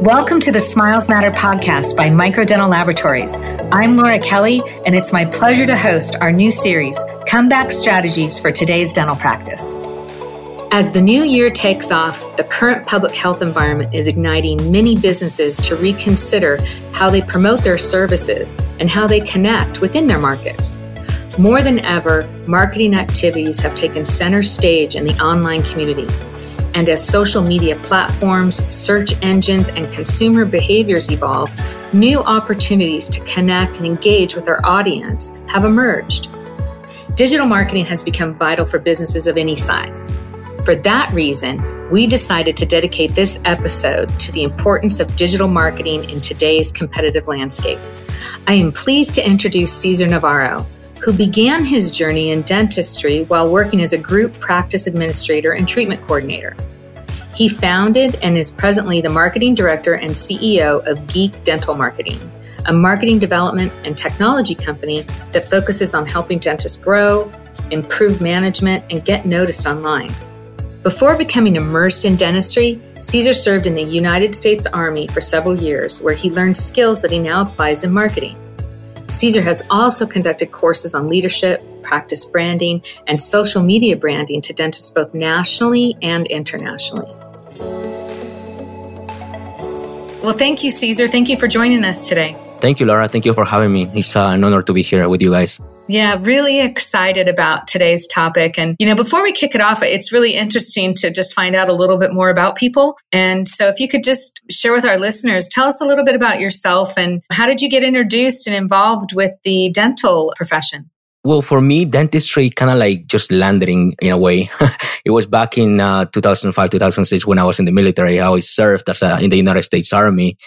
Welcome to the Smiles Matter podcast by Microdental Laboratories. I'm Laura Kelly, and it's my pleasure to host our new series, Comeback Strategies for Today's Dental Practice. As the new year takes off, the current public health environment is igniting many businesses to reconsider how they promote their services and how they connect within their markets. More than ever, marketing activities have taken center stage in the online community. And as social media platforms, search engines, and consumer behaviors evolve, new opportunities to connect and engage with our audience have emerged. Digital marketing has become vital for businesses of any size. For that reason, we decided to dedicate this episode to the importance of digital marketing in today's competitive landscape. I am pleased to introduce Cesar Navarro, who began his journey in dentistry while working as a group practice administrator and treatment coordinator. He founded and is presently the marketing director and CEO of Geek Dental Marketing, a marketing development and technology company that focuses on helping dentists grow, improve management, and get noticed online. Before becoming immersed in dentistry, Cesar served in the United States Army for several years, where he learned skills that he now applies in marketing. Cesar has also conducted courses on leadership, practice branding, and social media branding to dentists both nationally and internationally. Well, thank you, Cesar. Thank you for joining us today. Thank you, Laura. Thank you for having me. It's uh, an honor to be here with you guys. Yeah, really excited about today's topic. And, you know, before we kick it off, it's really interesting to just find out a little bit more about people. And so if you could just share with our listeners, tell us a little bit about yourself and how did you get introduced and involved with the dental profession? Well, for me, dentistry kind of like just landing in a way. it was back in uh, 2005, 2006 when I was in the military. I always served as a, in the United States Army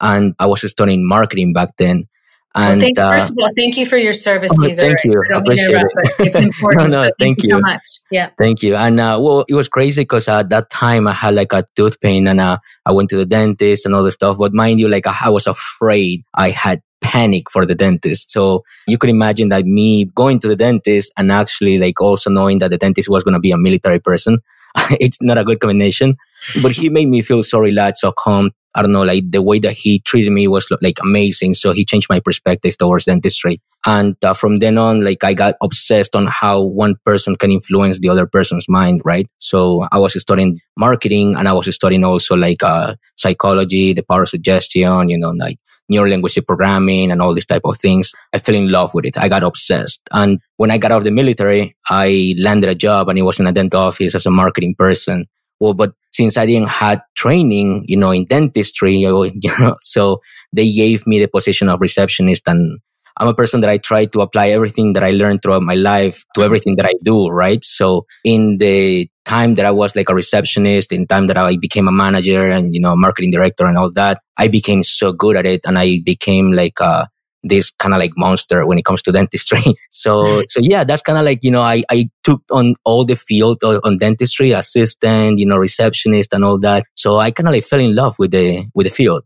and I was studying marketing back then. And well, thank, uh, first of all, thank you for your service, oh, Cesar. Thank you. I appreciate it. It's important. no, no, so thank, thank, you so much. Yeah. Thank you. And uh, well, it was crazy because at that time I had like a tooth pain and uh, I went to the dentist and all the stuff. But mind you, like I was afraid. I had panic for the dentist. So you could imagine that me going to the dentist and actually like also knowing that the dentist was going to be a military person. it's not a good combination, but he made me feel so relaxed, so calm, I don't know, like the way that he treated me was like amazing. So he changed my perspective towards dentistry. And uh, from then on, like I got obsessed on how one person can influence the other person's mind, right? So I was studying marketing and I was studying also like uh, psychology, the power of suggestion, you know, like neurolinguistic programming and all these type of things. I fell in love with it. I got obsessed. And when I got out of the military, I landed a job and it was in a dental office as a marketing person. Well, but since I didn't have training, you know, in dentistry, you know, so they gave me the position of receptionist and I'm a person that I try to apply everything that I learned throughout my life to everything that I do, right? So in the time that I was like a receptionist, in time that I became a manager and, you know, marketing director and all that, I became so good at it and I became like a this kind of like monster when it comes to dentistry. so, so yeah, that's kind of like, you know, I, I took on all the field on dentistry, assistant, you know, receptionist and all that. So I kind of like fell in love with the, with the field.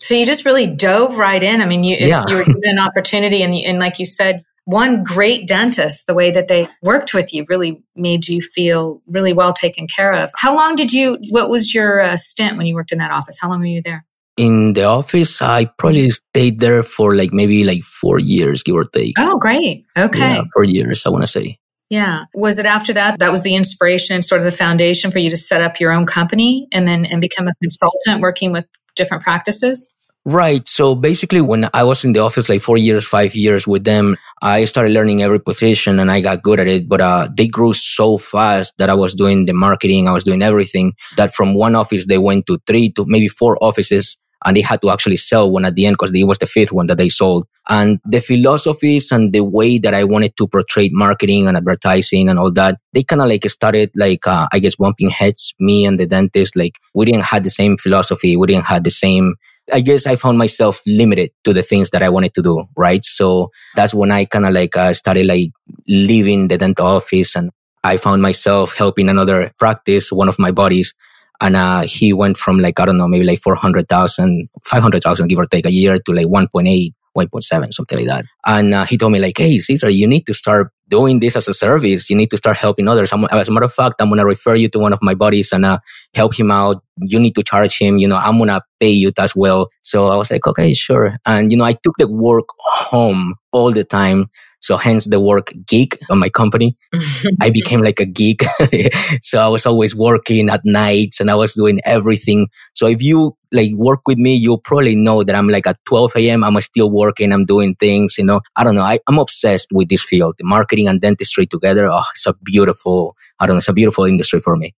So you just really dove right in. I mean, you, yeah. you were given an opportunity and, and like you said, one great dentist, the way that they worked with you really made you feel really well taken care of. How long did you, what was your uh, stint when you worked in that office? How long were you there? in the office, I probably stayed there for like maybe like four years, give or take. Oh, great. Okay. Yeah, four years, I want to say. Yeah. Was it after that? That was the inspiration and sort of the foundation for you to set up your own company and then and become a consultant working with different practices? Right. So basically, when I was in the office, like four years, five years with them, I started learning every position and I got good at it. But uh, they grew so fast that I was doing the marketing, I was doing everything that from one office, they went to three to maybe four offices and they had to actually sell one at the end because it was the fifth one that they sold. And the philosophies and the way that I wanted to portray marketing and advertising and all that, they kind of like started like, uh, I guess bumping heads, me and the dentist. Like we didn't have the same philosophy. We didn't have the same, I guess I found myself limited to the things that I wanted to do. Right. So that's when I kind of like uh, started like leaving the dental office and I found myself helping another practice, one of my buddies and uh, he went from like, I don't know, maybe like 400,000, 500,000 give or take a year to like 1.8, 1.7, something like that. And uh, he told me like, Hey, Cesar, you need to start doing this as a service. You need to start helping others. I'm, as a matter of fact, I'm going to refer you to one of my buddies and uh, help him out. You need to charge him. You know, I'm going to pay you as well. So I was like, okay, sure. And, you know, I took the work home all the time. So hence the work geek on my company. I became like a geek. so I was always working at nights and I was doing everything. So if you like work with me, you'll probably know that I'm like at 12 a.m. I'm still working. I'm doing things, you know, I don't know. I, I'm obsessed with this field, the marketing and dentistry together. Oh, it's a beautiful, I don't know. It's a beautiful industry for me.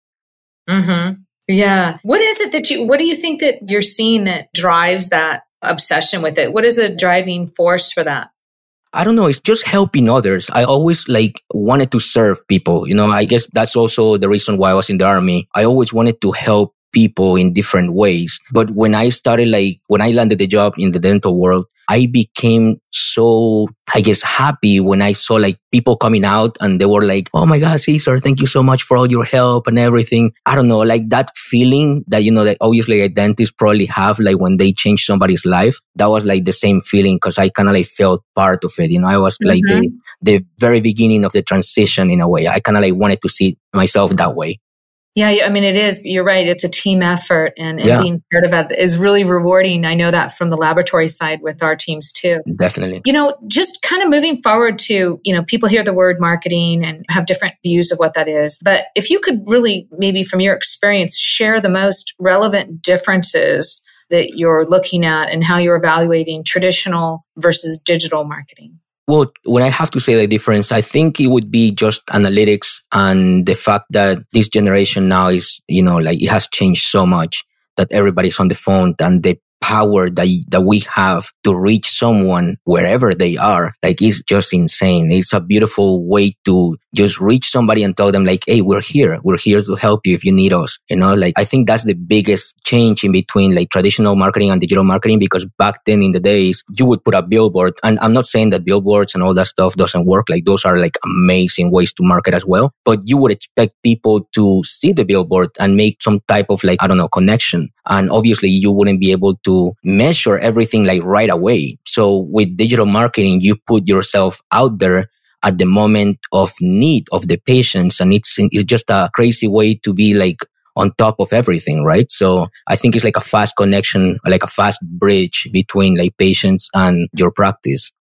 Mm-hmm. Yeah. What is it that you, what do you think that you're seeing that drives that obsession with it? What is the driving force for that? I don't know. It's just helping others. I always like wanted to serve people. You know, I guess that's also the reason why I was in the army. I always wanted to help people in different ways. But when I started, like, when I landed the job in the dental world, I became so, I guess, happy when I saw like people coming out and they were like, Oh my God, Cesar, thank you so much for all your help and everything. I don't know, like that feeling that, you know, that obviously a dentist probably have like when they change somebody's life. That was like the same feeling because I kind of like felt part of it. You know, I was like mm-hmm. the, the very beginning of the transition in a way. I kind of like wanted to see myself that way. Yeah, I mean, it is. You're right. It's a team effort, and, and yeah. being part of it is really rewarding. I know that from the laboratory side with our teams too. Definitely. You know, just kind of moving forward to, you know, people hear the word marketing and have different views of what that is. But if you could really, maybe from your experience, share the most relevant differences that you're looking at and how you're evaluating traditional versus digital marketing. Well, when I have to say the difference, I think it would be just analytics and the fact that this generation now is, you know, like it has changed so much that everybody's on the phone and the power that, that we have to reach someone wherever they are, like it's just insane. It's a beautiful way to just reach somebody and tell them like, Hey, we're here. We're here to help you if you need us. You know, like I think that's the biggest change in between like traditional marketing and digital marketing because back then in the days, you would put a billboard and I'm not saying that billboards and all that stuff doesn't work. Like those are like amazing ways to market as well. But you would expect people to see the billboard and make some type of like, I don't know, connection. And obviously you wouldn't be able to measure everything like right away. So with digital marketing, you put yourself out there at the moment of need of the patients. And it's, it's just a crazy way to be like on top of everything, right? So I think it's like a fast connection, like a fast bridge between like patients and your practice.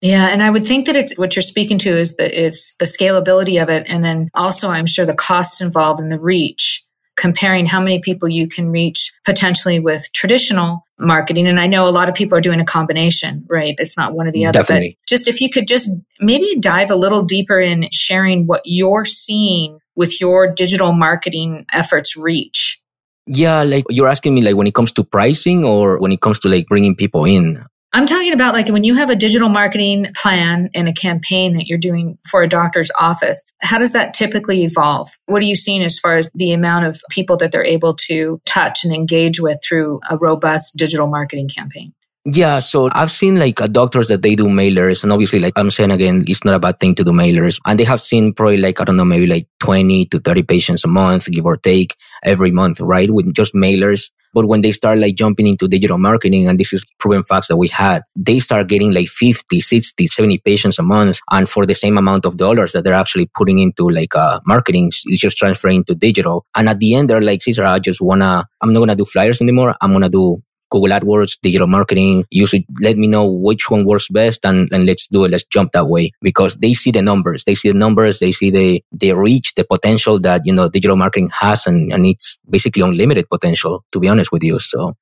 Yeah, and I would think that it's what you're speaking to is the it's the scalability of it, and then also I'm sure the costs involved in the reach comparing how many people you can reach potentially with traditional marketing. And I know a lot of people are doing a combination, right? It's not one or the other. Definitely. But just if you could just maybe dive a little deeper in sharing what you're seeing with your digital marketing efforts reach. Yeah, like you're asking me like when it comes to pricing or when it comes to like bringing people in. I'm talking about like when you have a digital marketing plan and a campaign that you're doing for a doctor's office, how does that typically evolve? What are you seeing as far as the amount of people that they're able to touch and engage with through a robust digital marketing campaign? Yeah, so I've seen like uh, doctors that they do mailers, and obviously, like I'm saying again, it's not a bad thing to do mailers. And they have seen probably like, I don't know, maybe like 20 to 30 patients a month, give or take, every month, right? With just mailers. But when they start like jumping into digital marketing, and this is proven facts that we had, they start getting like 50, 60, 70 patients a month. And for the same amount of dollars that they're actually putting into like uh, marketing, it's just transferring to digital. And at the end, they're like, Cesar, I just wanna, I'm not gonna do flyers anymore. I'm gonna do Google AdWords, digital marketing. You should let me know which one works best and, and let's do it. Let's jump that way because they see the numbers. They see the numbers. They see the, the reach, the potential that, you know, digital marketing has and, and it's basically unlimited potential, to be honest with you. So.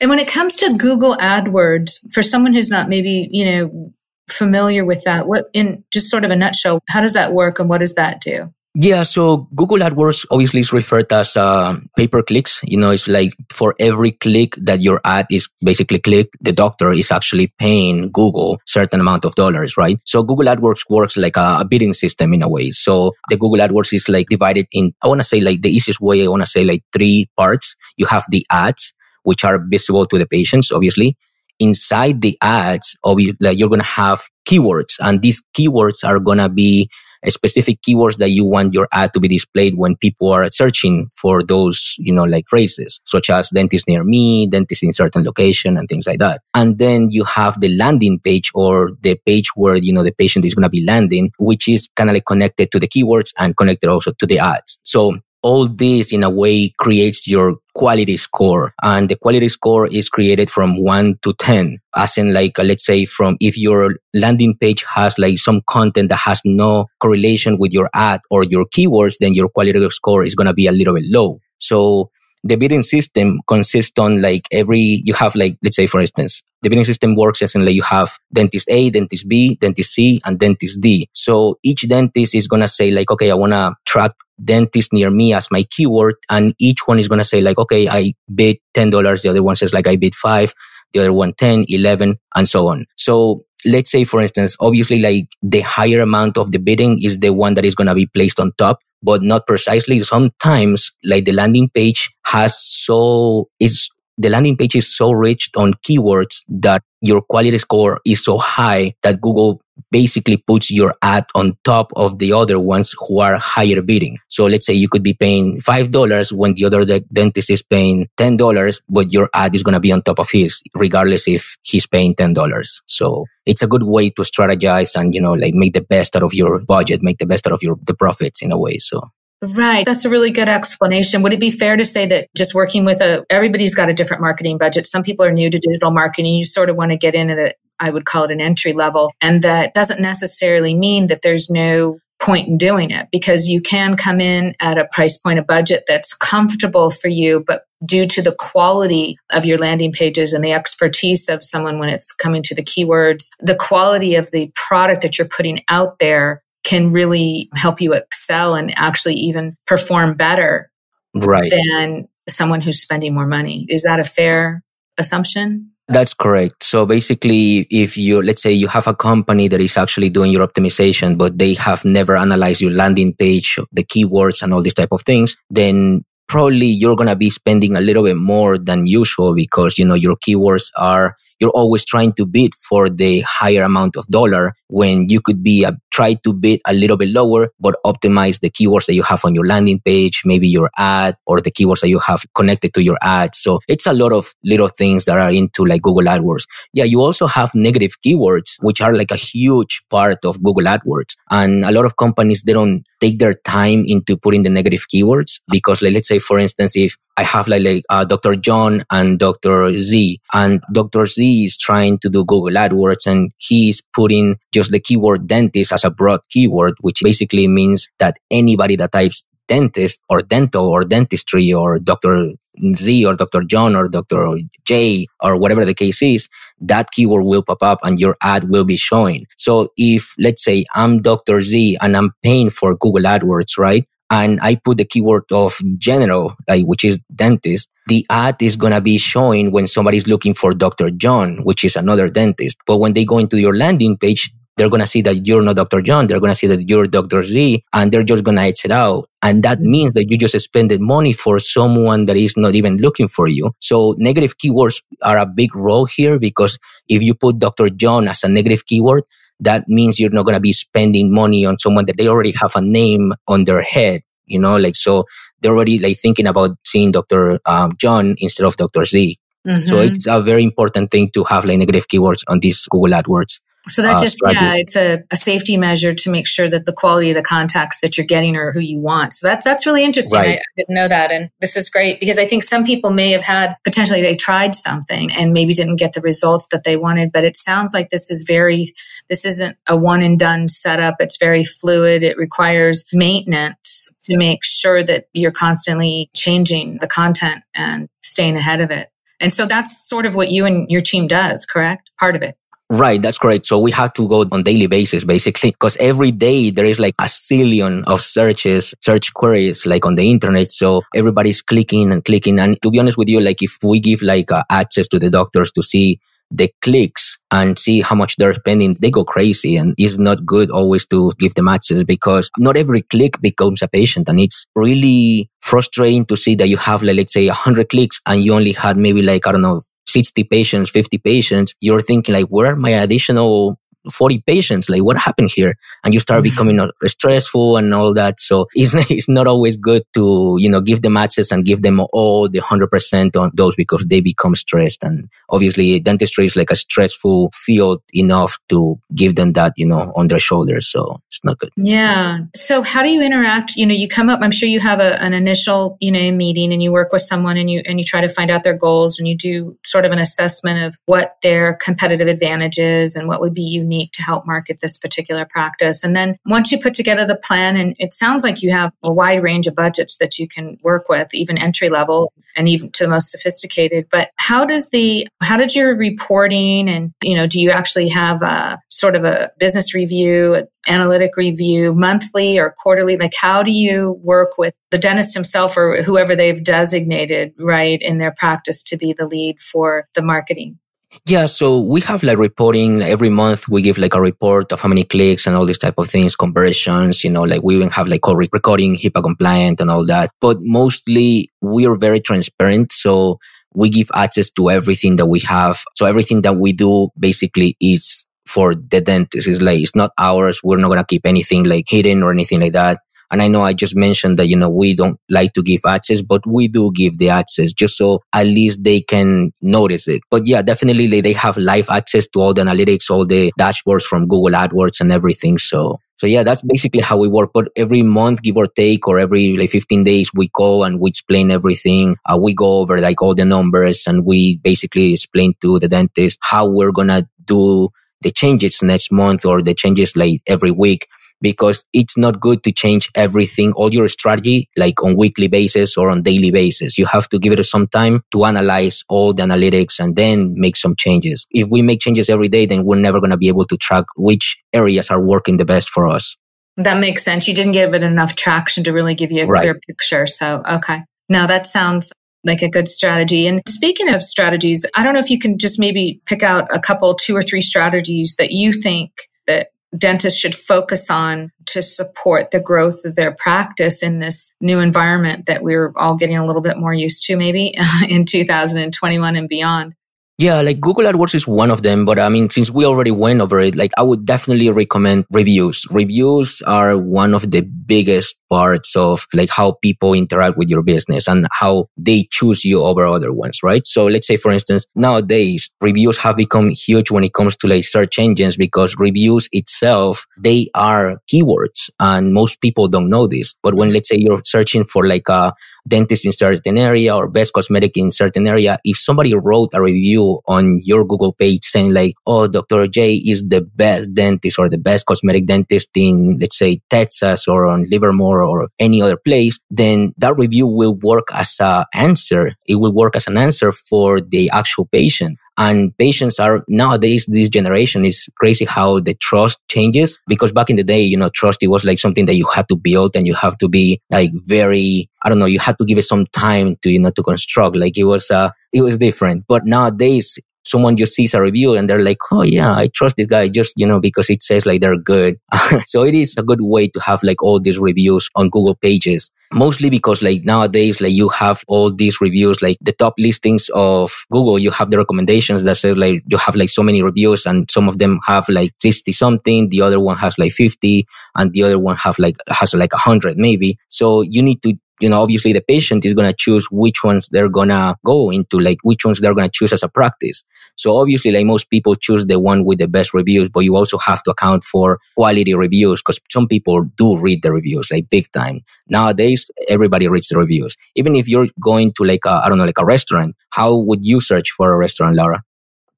And when it comes to Google AdWords, for someone who's not maybe, you know, familiar with that, what in just sort of a nutshell, how does that work and what does that do? Yeah, so Google AdWords obviously is referred as uh, pay per clicks. You know, it's like for every click that your ad is basically clicked, the doctor is actually paying Google certain amount of dollars, right? So Google AdWords works like a, a bidding system in a way. So the Google AdWords is like divided in, I want to say like the easiest way, I want to say like three parts. You have the ads, which are visible to the patients, obviously. Inside the ads, obviously, like you're going to have keywords and these keywords are going to be specific keywords that you want your ad to be displayed when people are searching for those, you know, like phrases, such as dentist near me, dentist in certain location and things like that. And then you have the landing page or the page where, you know, the patient is going to be landing, which is kind of like connected to the keywords and connected also to the ads. So all this in a way creates your quality score. And the quality score is created from 1 to 10 as in like uh, let's say from if your landing page has like some content that has no correlation with your ad or your keywords then your quality score is going to be a little bit low. So the bidding system consists on like every you have like let's say for instance the bidding system works as in like you have dentist A, dentist B, dentist C, and dentist D. So each dentist is gonna say like, okay, I wanna track dentist near me as my keyword, and each one is gonna say like, okay, I bid ten dollars. The other one says like I bid five. The other one 10, 11, and so on. So let's say, for instance, obviously, like the higher amount of the bidding is the one that is going to be placed on top, but not precisely. Sometimes, like the landing page has so is the landing page is so rich on keywords that your quality score is so high that Google basically puts your ad on top of the other ones who are higher bidding. So let's say you could be paying $5 when the other dentist is paying $10, but your ad is going to be on top of his, regardless if he's paying $10. So it's a good way to strategize and, you know, like make the best out of your budget, make the best out of your, the profits in a way. So Right. That's a really good explanation. Would it be fair to say that just working with a, everybody's got a different marketing budget. Some people are new to digital marketing. You sort of want to get in at a, I would call it an entry level. And that doesn't necessarily mean that there's no point in doing it because you can come in at a price point, a budget that's comfortable for you, but due to the quality of your landing pages and the expertise of someone when it's coming to the keywords, the quality of the product that you're putting out there can really help you excel and actually even perform better right. than someone who's spending more money. Is that a fair assumption? That's correct. So basically, if you, let's say you have a company that is actually doing your optimization, but they have never analyzed your landing page, the keywords and all these type of things, then probably you're going to be spending a little bit more than usual because, you know, your keywords are you're always trying to bid for the higher amount of dollar when you could be a, try to bid a little bit lower, but optimize the keywords that you have on your landing page, maybe your ad or the keywords that you have connected to your ad. So it's a lot of little things that are into like Google AdWords. Yeah, you also have negative keywords, which are like a huge part of Google AdWords. And a lot of companies, they don't take their time into putting the negative keywords because like, let's say, for instance, if I have like, like uh, Dr. John and Dr. Z and Dr. Z is trying to do Google AdWords and he's putting just the keyword dentist as a broad keyword, which basically means that anybody that types dentist or dental or dentistry or Dr. Z or Dr. John or Dr. J or whatever the case is, that keyword will pop up and your ad will be showing. So if let's say I'm Dr. Z and I'm paying for Google AdWords, right? And I put the keyword of general, like which is dentist, the ad is gonna be showing when somebody's looking for Dr. John, which is another dentist. But when they go into your landing page, they're gonna see that you're not Dr. John. They're gonna see that you're Dr. Z, and they're just gonna exit out. And that means that you just spended money for someone that is not even looking for you. So negative keywords are a big role here because if you put Dr. John as a negative keyword, that means you're not going to be spending money on someone that they already have a name on their head you know? Like so they're already like thinking about seeing dr um, john instead of dr z. Mm-hmm. so it's a very important thing to have like negative keywords on these google adwords so that uh, just yeah, it's a, a, safety measure to make sure that the quality of the contacts that you're getting are who you want. So that's that's really interesting. Right. I, I, didn't know that, and this is great because I think some people may have had potentially they tried something and maybe didn't get the results that they wanted. But it sounds like this is very this isn't a one and done setup. It's very fluid. It requires maintenance to make sure that you're constantly changing the content and staying ahead of it. And so that's sort of what you and your team does, correct? Part of it. Right, that's correct. So we have to go on daily basis basically because every day there is like a zillion of searches, search queries like on the internet. So everybody's clicking and clicking. And to be honest with you, like if we give like uh, access to the doctors to see the clicks and see how much they're spending, they go crazy. And it's not good always to give them access because not every click becomes a patient. And it's really frustrating to see that you have, like, let's say, 100 clicks and you only had maybe like, I don't know, 60 patients, 50 patients, you're thinking like, where are my additional 40 patients. Like what happened here? And you start mm-hmm. becoming uh, stressful and all that. So it's, it's not always good to, you know, give them access and give them all the 100% on those because they become stressed. And obviously dentistry is like a stressful field enough to give them that, you know, on their shoulders. So it's not good. Yeah. So how do you interact? You know, you come up, I'm sure you have a, an initial, you know, meeting and you work with someone and you, and you try to find out their goals and you do sort of an assessment of what their competitive advantage is and what would be unique to help market this particular practice. And then once you put together the plan, and it sounds like you have a wide range of budgets that you can work with, even entry level and even to the most sophisticated. But how does the, how did your reporting and, you know, do you actually have a sort of a business review, an analytic review monthly or quarterly? Like, how do you work with the dentist himself or whoever they've designated, right, in their practice to be the lead for the marketing? Yeah, so we have like reporting every month. We give like a report of how many clicks and all these type of things, conversions, you know, like we even have like recording, HIPAA compliant and all that. But mostly we are very transparent. So we give access to everything that we have. So everything that we do basically is for the dentist. It's like, it's not ours. We're not going to keep anything like hidden or anything like that. And I know I just mentioned that, you know, we don't like to give access, but we do give the access just so at least they can notice it. But yeah, definitely they have live access to all the analytics, all the dashboards from Google AdWords and everything. So, so yeah, that's basically how we work. But every month, give or take, or every like 15 days, we call and we explain everything. Uh, we go over like all the numbers and we basically explain to the dentist how we're going to do the changes next month or the changes like every week because it's not good to change everything, all your strategy, like on weekly basis or on daily basis. You have to give it some time to analyze all the analytics and then make some changes. If we make changes every day, then we're never going to be able to track which areas are working the best for us. That makes sense. You didn't give it enough traction to really give you a right. clear picture. So, okay. Now that sounds like a good strategy. And speaking of strategies, I don't know if you can just maybe pick out a couple, two or three strategies that you think that dentists should focus on to support the growth of their practice in this new environment that we're all getting a little bit more used to maybe in 2021 and beyond? Yeah, like Google AdWords is one of them, but I mean, since we already went over it, like I would definitely recommend reviews. Reviews are one of the biggest parts of like how people interact with your business and how they choose you over other ones, right? So let's say, for instance, nowadays reviews have become huge when it comes to like search engines because reviews itself, they are keywords and most people don't know this. But when let's say you're searching for like a dentist in certain area or best cosmetic in certain area, if somebody wrote a review on your Google page saying like, oh, Dr. J is the best dentist or the best cosmetic dentist in, let's say, Texas or on Livermore or any other place, then that review will work as an answer. It will work as an answer for the actual patient. And patients are nowadays, this generation is crazy how the trust changes because back in the day, you know, trust, it was like something that you had to build and you have to be like very, I don't know, you had to give it some time to, you know, to construct. Like it was, uh, it was different. But nowadays, someone just sees a review and they're like, oh yeah, I trust this guy just, you know, because it says like they're good. so it is a good way to have like all these reviews on Google pages. Mostly because like nowadays, like you have all these reviews, like the top listings of Google, you have the recommendations that says like you have like so many reviews and some of them have like 60 something. The other one has like 50 and the other one have like, has like 100 maybe. So you need to you know, obviously the patient is going to choose which ones they're going to go into, like which ones they're going to choose as a practice. So obviously, like most people choose the one with the best reviews, but you also have to account for quality reviews because some people do read the reviews like big time. Nowadays, everybody reads the reviews. Even if you're going to like a, I don't know, like a restaurant, how would you search for a restaurant, Laura?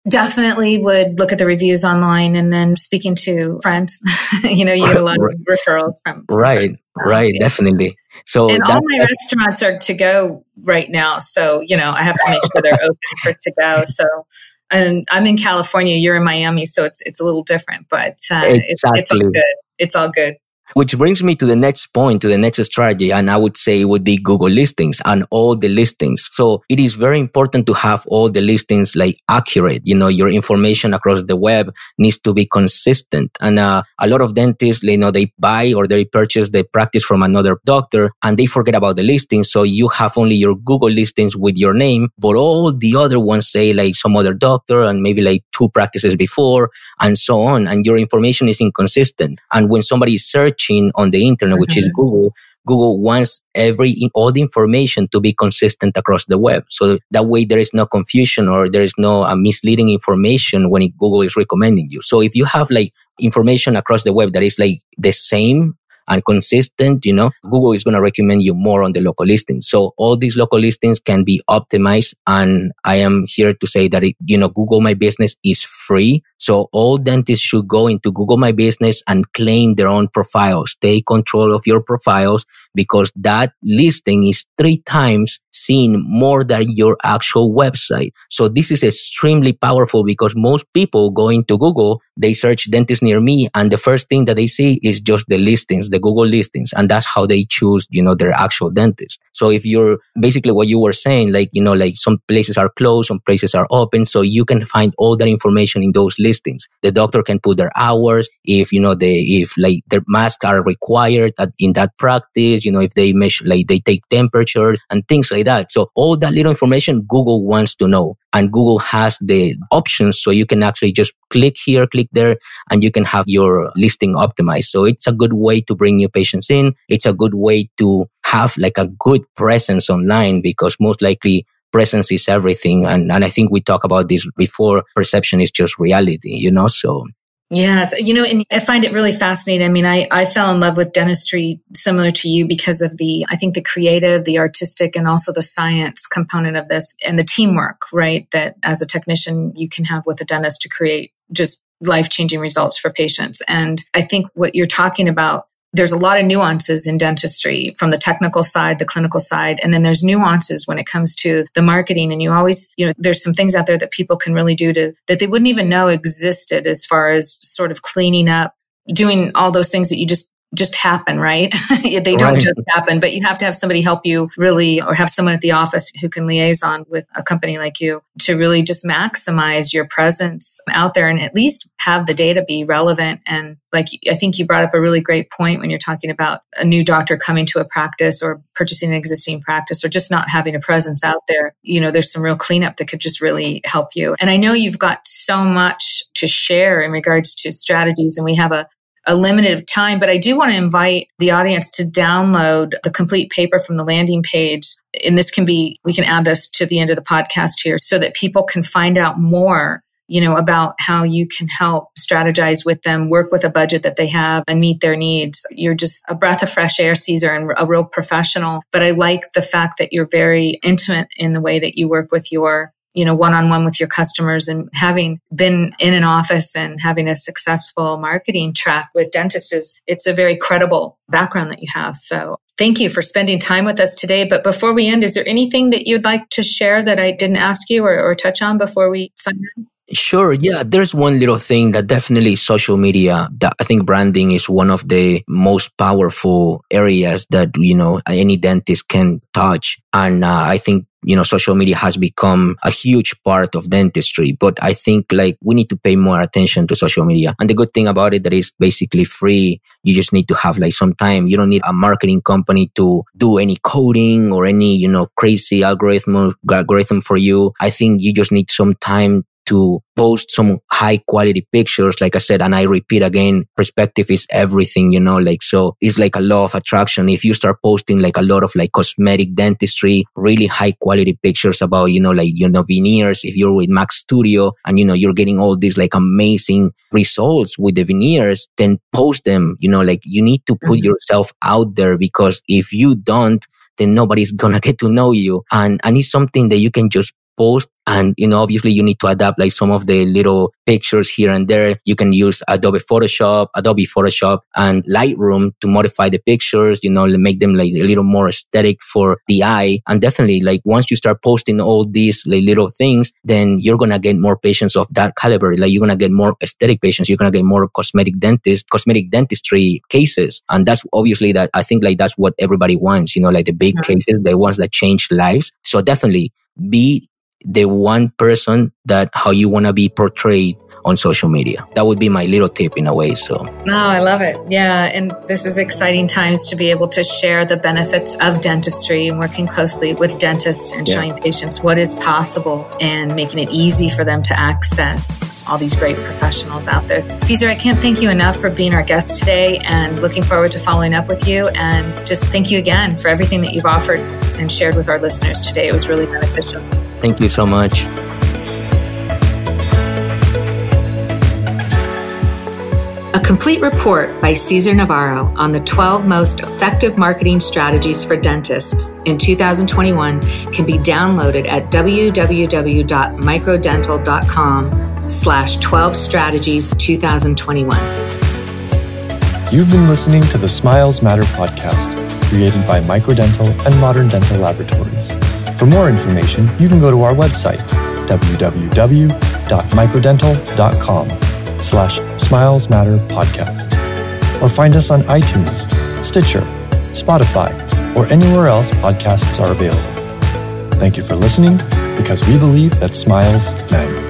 definitely would look at the reviews online and then speaking to friends you know you get a lot of referrals from, from right friends. right yeah. definitely so and all my restaurants are to go right now so you know i have to make sure they're open for to go so and i'm in california you're in miami so it's it's a little different but uh, exactly. it's, it's all good it's all good Which brings me to the next point, to the next strategy. And I would say would be Google listings and all the listings. So it is very important to have all the listings like accurate. You know, your information across the web needs to be consistent. And uh, a lot of dentists, you know, they buy or they purchase the practice from another doctor and they forget about the listings. So you have only your Google listings with your name, but all the other ones say like some other doctor and maybe like two practices before and so on. And your information is inconsistent. And when somebody is searching on the internet, mm-hmm. which is mm-hmm. Google, Google wants every all the information to be consistent across the web. So that way there is no confusion or there is no uh, misleading information when it, Google is recommending you. So if you have like information across the web that is like the same and consistent, you know, Google is going to recommend you more on the local listings. So all these local listings can be optimized. And I am here to say that, it, you know, Google My Business is free. So all dentists should go into Google My Business and claim their own profiles. Take control of your profiles because that listing is three times seen more than your actual website. So this is extremely powerful because most people go into Google, they search dentist near me and the first thing that they see is just the listings, the Google listings. And that's how they choose, you know, their actual dentist. So if you're basically what you were saying, like, you know, like some places are closed, some places are open. So you can find all that information in those listings. The doctor can put their hours. If, you know, they, if like their masks are required at, in that practice, you know, if they measure, like they take temperature and things like that. So all that little information Google wants to know and Google has the options. So you can actually just click here, click there, and you can have your listing optimized. So it's a good way to bring new patients in. It's a good way to have like a good presence online because most likely presence is everything. And, and I think we talked about this before. Perception is just reality, you know? So Yes. You know, and I find it really fascinating. I mean, I, I fell in love with dentistry similar to you because of the, I think the creative, the artistic, and also the science component of this and the teamwork, right? That as a technician, you can have with a dentist to create just life changing results for patients. And I think what you're talking about there's a lot of nuances in dentistry from the technical side, the clinical side, and then there's nuances when it comes to the marketing. And you always, you know, there's some things out there that people can really do to that they wouldn't even know existed as far as sort of cleaning up, doing all those things that you just just happen, right? they don't right. just happen, but you have to have somebody help you really, or have someone at the office who can liaison with a company like you to really just maximize your presence out there and at least have the data be relevant. And like, I think you brought up a really great point when you're talking about a new doctor coming to a practice or purchasing an existing practice or just not having a presence out there. You know, there's some real cleanup that could just really help you. And I know you've got so much to share in regards to strategies and we have a a limited time, but I do want to invite the audience to download the complete paper from the landing page. And this can be, we can add this to the end of the podcast here so that people can find out more, you know, about how you can help strategize with them, work with a budget that they have and meet their needs. You're just a breath of fresh air, Cesar, and a real professional. But I like the fact that you're very intimate in the way that you work with your you know, one on one with your customers and having been in an office and having a successful marketing track with dentists is it's a very credible background that you have. So thank you for spending time with us today. But before we end, is there anything that you'd like to share that I didn't ask you or, or touch on before we sign off? Sure. Yeah. There's one little thing that definitely social media that I think branding is one of the most powerful areas that, you know, any dentist can touch. And uh, I think you know, social media has become a huge part of dentistry, but I think like we need to pay more attention to social media. And the good thing about it that is basically free. You just need to have like some time. You don't need a marketing company to do any coding or any, you know, crazy algorithm, algorithm for you. I think you just need some time to post some high quality pictures. Like I said, and I repeat again, perspective is everything, you know, like, so it's like a law of attraction. If you start posting like a lot of like cosmetic dentistry, really high quality pictures about, you know, like, you know, veneers, if you're with Max Studio and, you know, you're getting all these like amazing results with the veneers, then post them, you know, like you need to put mm-hmm. yourself out there because if you don't, then nobody's gonna get to know you. And, and it's something that you can just post And, you know, obviously you need to adapt like some of the little pictures here and there. You can use Adobe Photoshop, Adobe Photoshop and Lightroom to modify the pictures, you know, make them like a little more aesthetic for the eye. And definitely like once you start posting all these like little things, then you're going to get more patients of that caliber. Like you're going to get more aesthetic patients. You're going to get more cosmetic dentist, cosmetic dentistry cases. And that's obviously that I think like that's what everybody wants, you know, like the big cases, the ones that change lives. So definitely be the one person that how you want to be portrayed on social media. That would be my little tip in a way. So, no, I love it. Yeah. And this is exciting times to be able to share the benefits of dentistry and working closely with dentists and yeah. showing patients what is possible and making it easy for them to access all these great professionals out there. Cesar, I can't thank you enough for being our guest today and looking forward to following up with you. And just thank you again for everything that you've offered and shared with our listeners today. It was really beneficial. Thank you so much. A complete report by Cesar Navarro on the 12 most effective marketing strategies for dentists in 2021 can be downloaded at www.microdental.com slash 12 strategies 2021. You've been listening to the Smiles Matter podcast, created by Microdental and Modern Dental Laboratories. For more information, you can go to our website, www.microdental.com slash Smiles Matter Podcast. Or find us on iTunes, Stitcher, Spotify, or anywhere else podcasts are available. Thank you for listening because we believe that smiles matter.